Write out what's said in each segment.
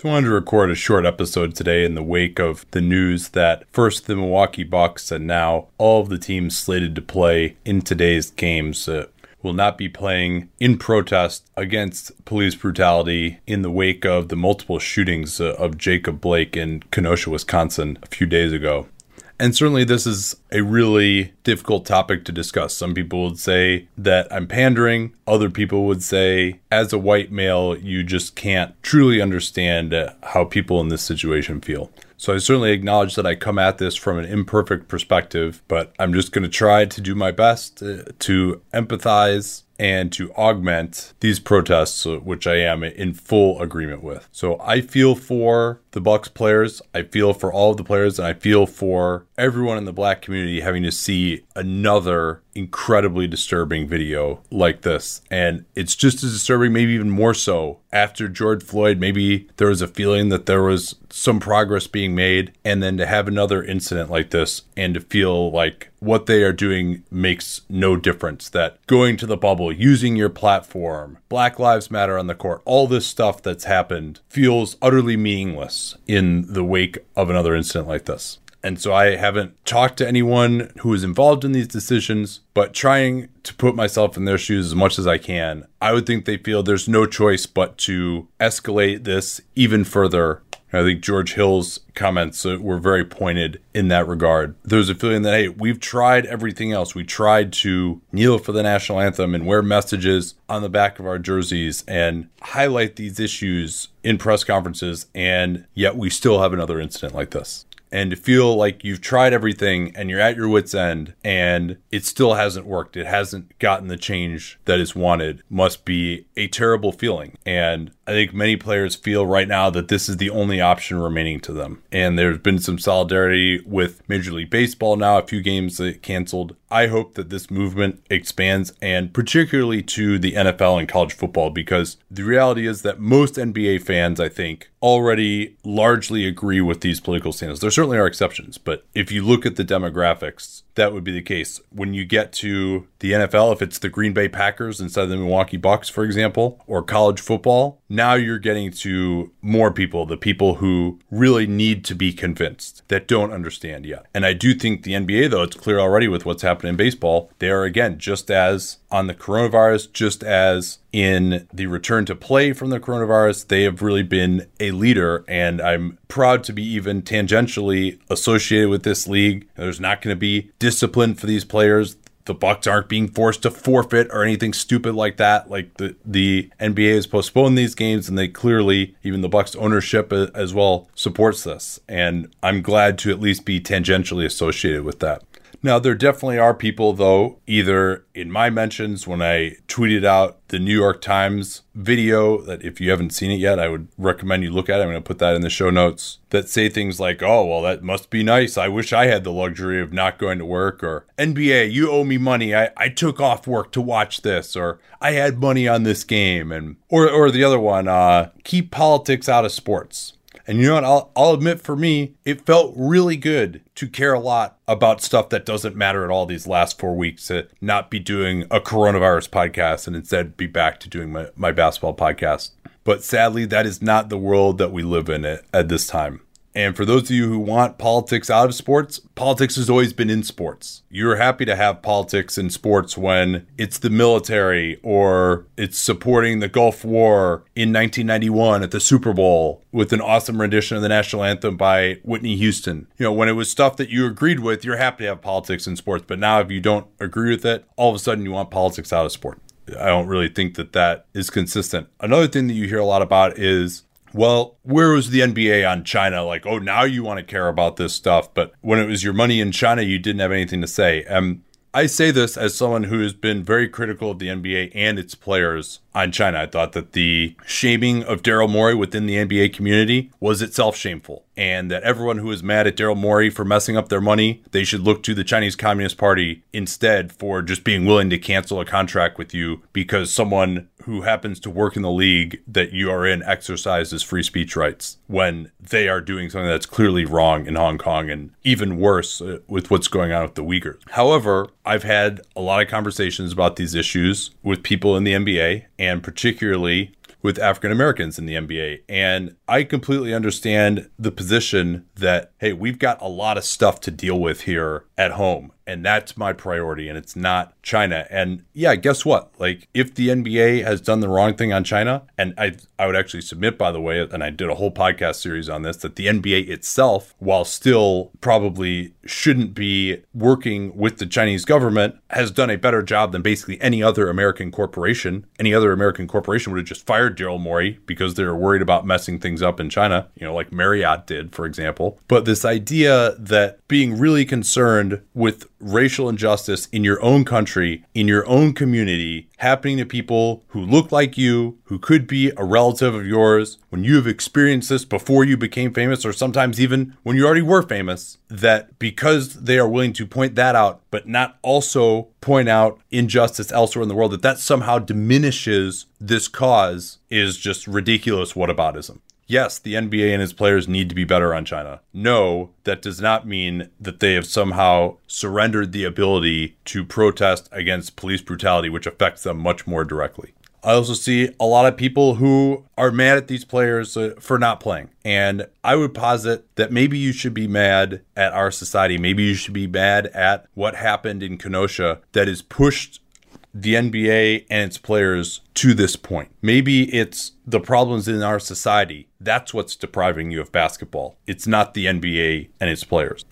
So I wanted to record a short episode today in the wake of the news that first the Milwaukee Bucks and now all of the teams slated to play in today's games uh, will not be playing in protest against police brutality in the wake of the multiple shootings of Jacob Blake in Kenosha, Wisconsin a few days ago. And certainly, this is a really difficult topic to discuss. Some people would say that I'm pandering. Other people would say, as a white male, you just can't truly understand uh, how people in this situation feel. So I certainly acknowledge that I come at this from an imperfect perspective, but I'm just going to try to do my best uh, to empathize and to augment these protests, uh, which I am in full agreement with. So I feel for the Bucks players, I feel for all of the players, and I feel for everyone in the black community having to see another incredibly disturbing video like this. And it's just as disturbing, maybe even more so after George Floyd. Maybe there was a feeling that there was some progress being made, and then to have another incident like this and to feel like what they are doing makes no difference. That going to the bubble, using your platform, Black Lives Matter on the court, all this stuff that's happened feels utterly meaningless in the wake of another incident like this. And so I haven't talked to anyone who is involved in these decisions, but trying to put myself in their shoes as much as I can, I would think they feel there's no choice but to escalate this even further. I think George Hill's comments uh, were very pointed in that regard. There's a feeling that, hey, we've tried everything else. We tried to kneel for the national anthem and wear messages on the back of our jerseys and highlight these issues in press conferences, and yet we still have another incident like this and to feel like you've tried everything and you're at your wits end and it still hasn't worked it hasn't gotten the change that is wanted must be a terrible feeling and i think many players feel right now that this is the only option remaining to them. And there's been some solidarity with major league baseball now a few games that canceled. I hope that this movement expands and particularly to the nfl and college football because the reality is that most nba fans i think already largely agree with these political stances. There certainly are exceptions, but if you look at the demographics, that would be the case. When you get to the NFL, if it's the Green Bay Packers instead of the Milwaukee Bucks, for example, or college football, now you're getting to more people, the people who really need to be convinced that don't understand yet. And I do think the NBA, though, it's clear already with what's happening in baseball, they are again just as on the coronavirus, just as in the return to play from the coronavirus, they have really been a leader. And I'm proud to be even tangentially associated with this league. There's not going to be discipline for these players. The Bucks aren't being forced to forfeit or anything stupid like that. Like the the NBA has postponed these games, and they clearly, even the Bucks ownership uh, as well, supports this. And I'm glad to at least be tangentially associated with that. Now, there definitely are people, though, either in my mentions when I tweeted out the New York Times video, that if you haven't seen it yet, I would recommend you look at it. I'm going to put that in the show notes, that say things like, oh, well, that must be nice. I wish I had the luxury of not going to work. Or NBA, you owe me money. I, I took off work to watch this. Or I had money on this game. And, or, or the other one, uh, keep politics out of sports. And you know what? I'll, I'll admit for me, it felt really good to care a lot about stuff that doesn't matter at all these last four weeks, to not be doing a coronavirus podcast and instead be back to doing my, my basketball podcast. But sadly, that is not the world that we live in at, at this time. And for those of you who want politics out of sports, politics has always been in sports. You're happy to have politics in sports when it's the military or it's supporting the Gulf War in 1991 at the Super Bowl with an awesome rendition of the national anthem by Whitney Houston. You know, when it was stuff that you agreed with, you're happy to have politics in sports. But now, if you don't agree with it, all of a sudden you want politics out of sport. I don't really think that that is consistent. Another thing that you hear a lot about is well, where was the NBA on China? Like, oh, now you want to care about this stuff, but when it was your money in China, you didn't have anything to say. Um, I say this as someone who has been very critical of the NBA and its players on China. I thought that the shaming of Daryl Morey within the NBA community was itself shameful, and that everyone who is mad at Daryl Morey for messing up their money, they should look to the Chinese Communist Party instead for just being willing to cancel a contract with you because someone who happens to work in the league that you are in exercises free speech rights when they are doing something that's clearly wrong in Hong Kong and even worse uh, with what's going on with the Uyghurs. However, I've had a lot of conversations about these issues with people in the NBA and particularly with African Americans in the NBA. And I completely understand the position that, hey, we've got a lot of stuff to deal with here at home and that's my priority and it's not China. And yeah, guess what? Like if the NBA has done the wrong thing on China, and I I would actually submit by the way, and I did a whole podcast series on this that the NBA itself, while still probably shouldn't be working with the Chinese government, has done a better job than basically any other American corporation. Any other American corporation would have just fired Daryl Morey because they were worried about messing things up in China, you know, like Marriott did, for example. But this idea that being really concerned with racial injustice in your own country, in your own community, happening to people who look like you, who could be a relative of yours, when you have experienced this before you became famous, or sometimes even when you already were famous, that because they are willing to point that out, but not also point out injustice elsewhere in the world, that that somehow diminishes this cause is just ridiculous whataboutism. Yes, the NBA and its players need to be better on China. No, that does not mean that they have somehow surrendered the ability to protest against police brutality, which affects them much more directly. I also see a lot of people who are mad at these players uh, for not playing. And I would posit that maybe you should be mad at our society. Maybe you should be mad at what happened in Kenosha that is pushed the NBA and its players to this point. Maybe it's the problems in our society. That's what's depriving you of basketball. It's not the NBA and its players.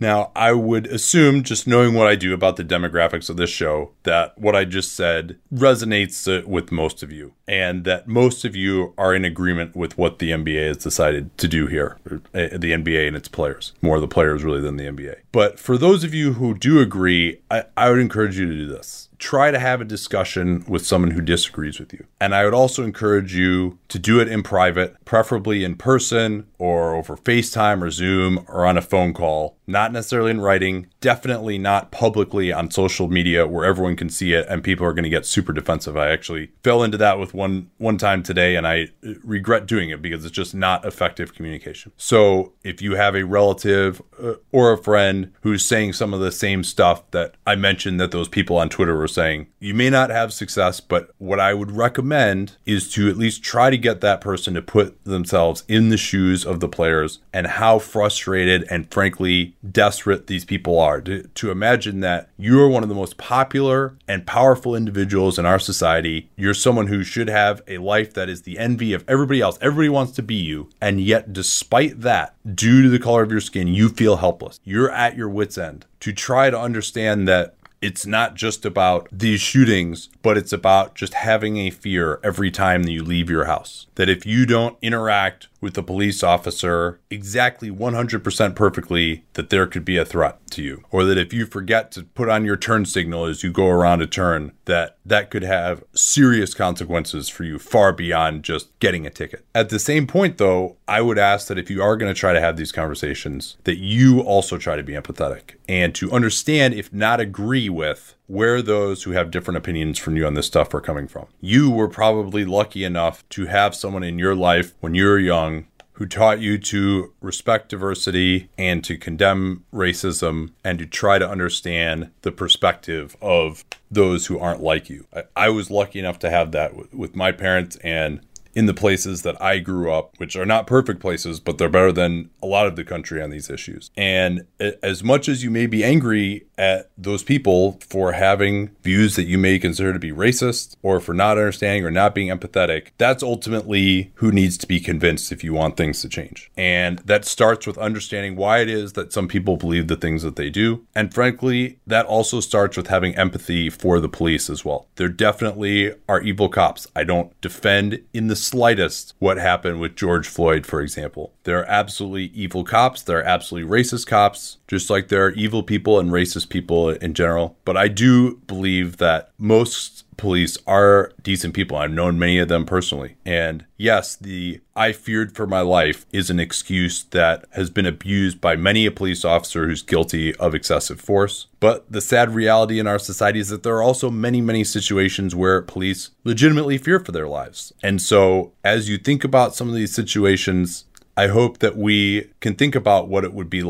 Now, I would assume, just knowing what I do about the demographics of this show, that what I just said resonates uh, with most of you, and that most of you are in agreement with what the NBA has decided to do here, uh, the NBA and its players, more the players really than the NBA. But for those of you who do agree, I, I would encourage you to do this try to have a discussion with someone who disagrees with you. And I would also encourage you to do it in private, preferably in person or over FaceTime or Zoom or on a phone call, not necessarily in writing, definitely not publicly on social media where everyone can see it and people are going to get super defensive. I actually fell into that with one one time today and I regret doing it because it's just not effective communication. So, if you have a relative uh, or a friend who's saying some of the same stuff that I mentioned that those people on Twitter were saying. You may not have success, but what I would recommend is to at least try to get that person to put themselves in the shoes of the players and how frustrated and frankly desperate these people are. To, to imagine that you are one of the most popular and powerful individuals in our society. You're someone who should have a life that is the envy of everybody else. Everybody wants to be you. And yet, despite that, due to the color of your skin, you feel helpless. You're at your wits' end to try to understand that it's not just about these shootings, but it's about just having a fear every time that you leave your house. That if you don't interact with the police officer exactly 100% perfectly, that there could be a threat to you. Or that if you forget to put on your turn signal as you go around a turn, that that could have serious consequences for you far beyond just getting a ticket. At the same point, though, I would ask that if you are going to try to have these conversations, that you also try to be empathetic and to understand, if not agree with, where those who have different opinions from you on this stuff are coming from. You were probably lucky enough to have someone in your life when you were young who taught you to respect diversity and to condemn racism and to try to understand the perspective of those who aren't like you. I, I was lucky enough to have that with, with my parents and in the places that I grew up, which are not perfect places, but they're better than a lot of the country on these issues. And as much as you may be angry at those people for having views that you may consider to be racist or for not understanding or not being empathetic, that's ultimately who needs to be convinced if you want things to change. And that starts with understanding why it is that some people believe the things that they do. And frankly, that also starts with having empathy for the police as well. There definitely are evil cops. I don't defend in the slightest what happened with George Floyd, for example. There are absolutely evil cops, there are absolutely racist cops, just like there are evil people and racist people in general. But I do believe that most police are decent people. I've known many of them personally. And yes, the I feared for my life is an excuse that has been abused by many a police officer who's guilty of excessive force. But the sad reality in our society is that there are also many, many situations where police legitimately fear for their lives. And so as you think about some of these situations, I hope that we can think about what it would be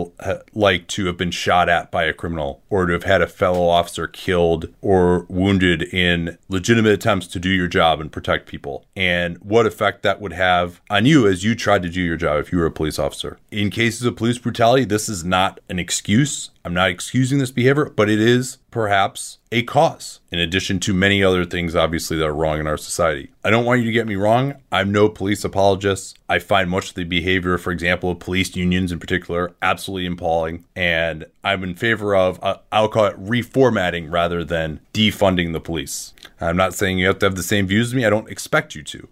like to have been shot at by a criminal or to have had a fellow officer killed or wounded in legitimate attempts to do your job and protect people, and what effect that would have on you as you tried to do your job if you were a police officer. In cases of police brutality, this is not an excuse. I'm not excusing this behavior, but it is perhaps a cause, in addition to many other things, obviously, that are wrong in our society. I don't want you to get me wrong. I'm no police apologist. I find much of the behavior, for example, of police unions in particular, absolutely appalling. And I'm in favor of, uh, I'll call it reformatting rather than defunding the police. I'm not saying you have to have the same views as me. I don't expect you to,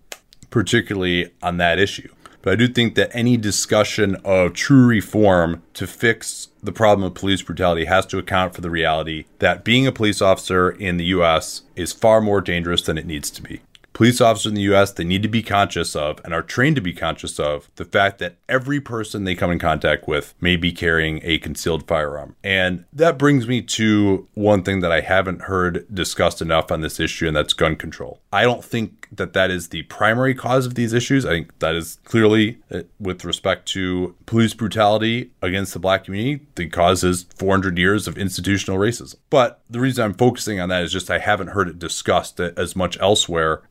particularly on that issue. But I do think that any discussion of true reform to fix the problem of police brutality has to account for the reality that being a police officer in the US is far more dangerous than it needs to be police officers in the US, they need to be conscious of and are trained to be conscious of the fact that every person they come in contact with may be carrying a concealed firearm. And that brings me to one thing that I haven't heard discussed enough on this issue, and that's gun control. I don't think that that is the primary cause of these issues. I think that is clearly, uh, with respect to police brutality against the black community, the cause is 400 years of institutional racism. But the reason I'm focusing on that is just I haven't heard it discussed as much elsewhere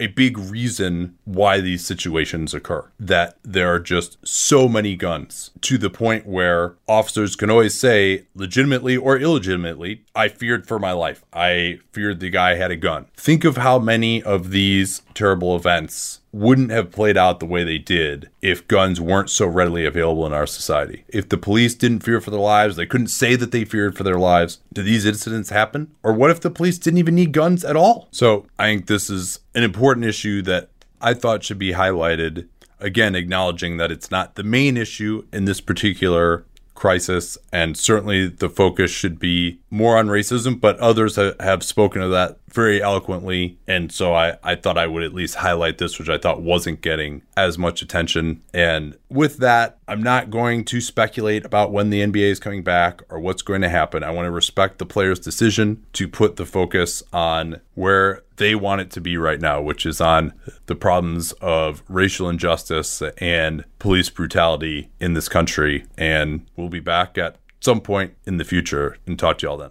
a big reason why these situations occur. That there are just so many guns to the point where officers can always say, legitimately or illegitimately, I feared for my life. I feared the guy had a gun. Think of how many of these terrible events wouldn't have played out the way they did if guns weren't so readily available in our society. If the police didn't fear for their lives, they couldn't say that they feared for their lives. Do these incidents happen? Or what if the police didn't even need guns at all? So I think this is an important issue that I thought should be highlighted. Again, acknowledging that it's not the main issue in this particular crisis, and certainly the focus should be more on racism, but others have spoken of that very eloquently. And so I, I thought I would at least highlight this, which I thought wasn't getting as much attention. And with that, I'm not going to speculate about when the NBA is coming back or what's going to happen. I want to respect the player's decision to put the focus on where they want it to be right now, which is on the problems of racial injustice and police brutality in this country. And we'll be back at some point in the future and talk to y'all then.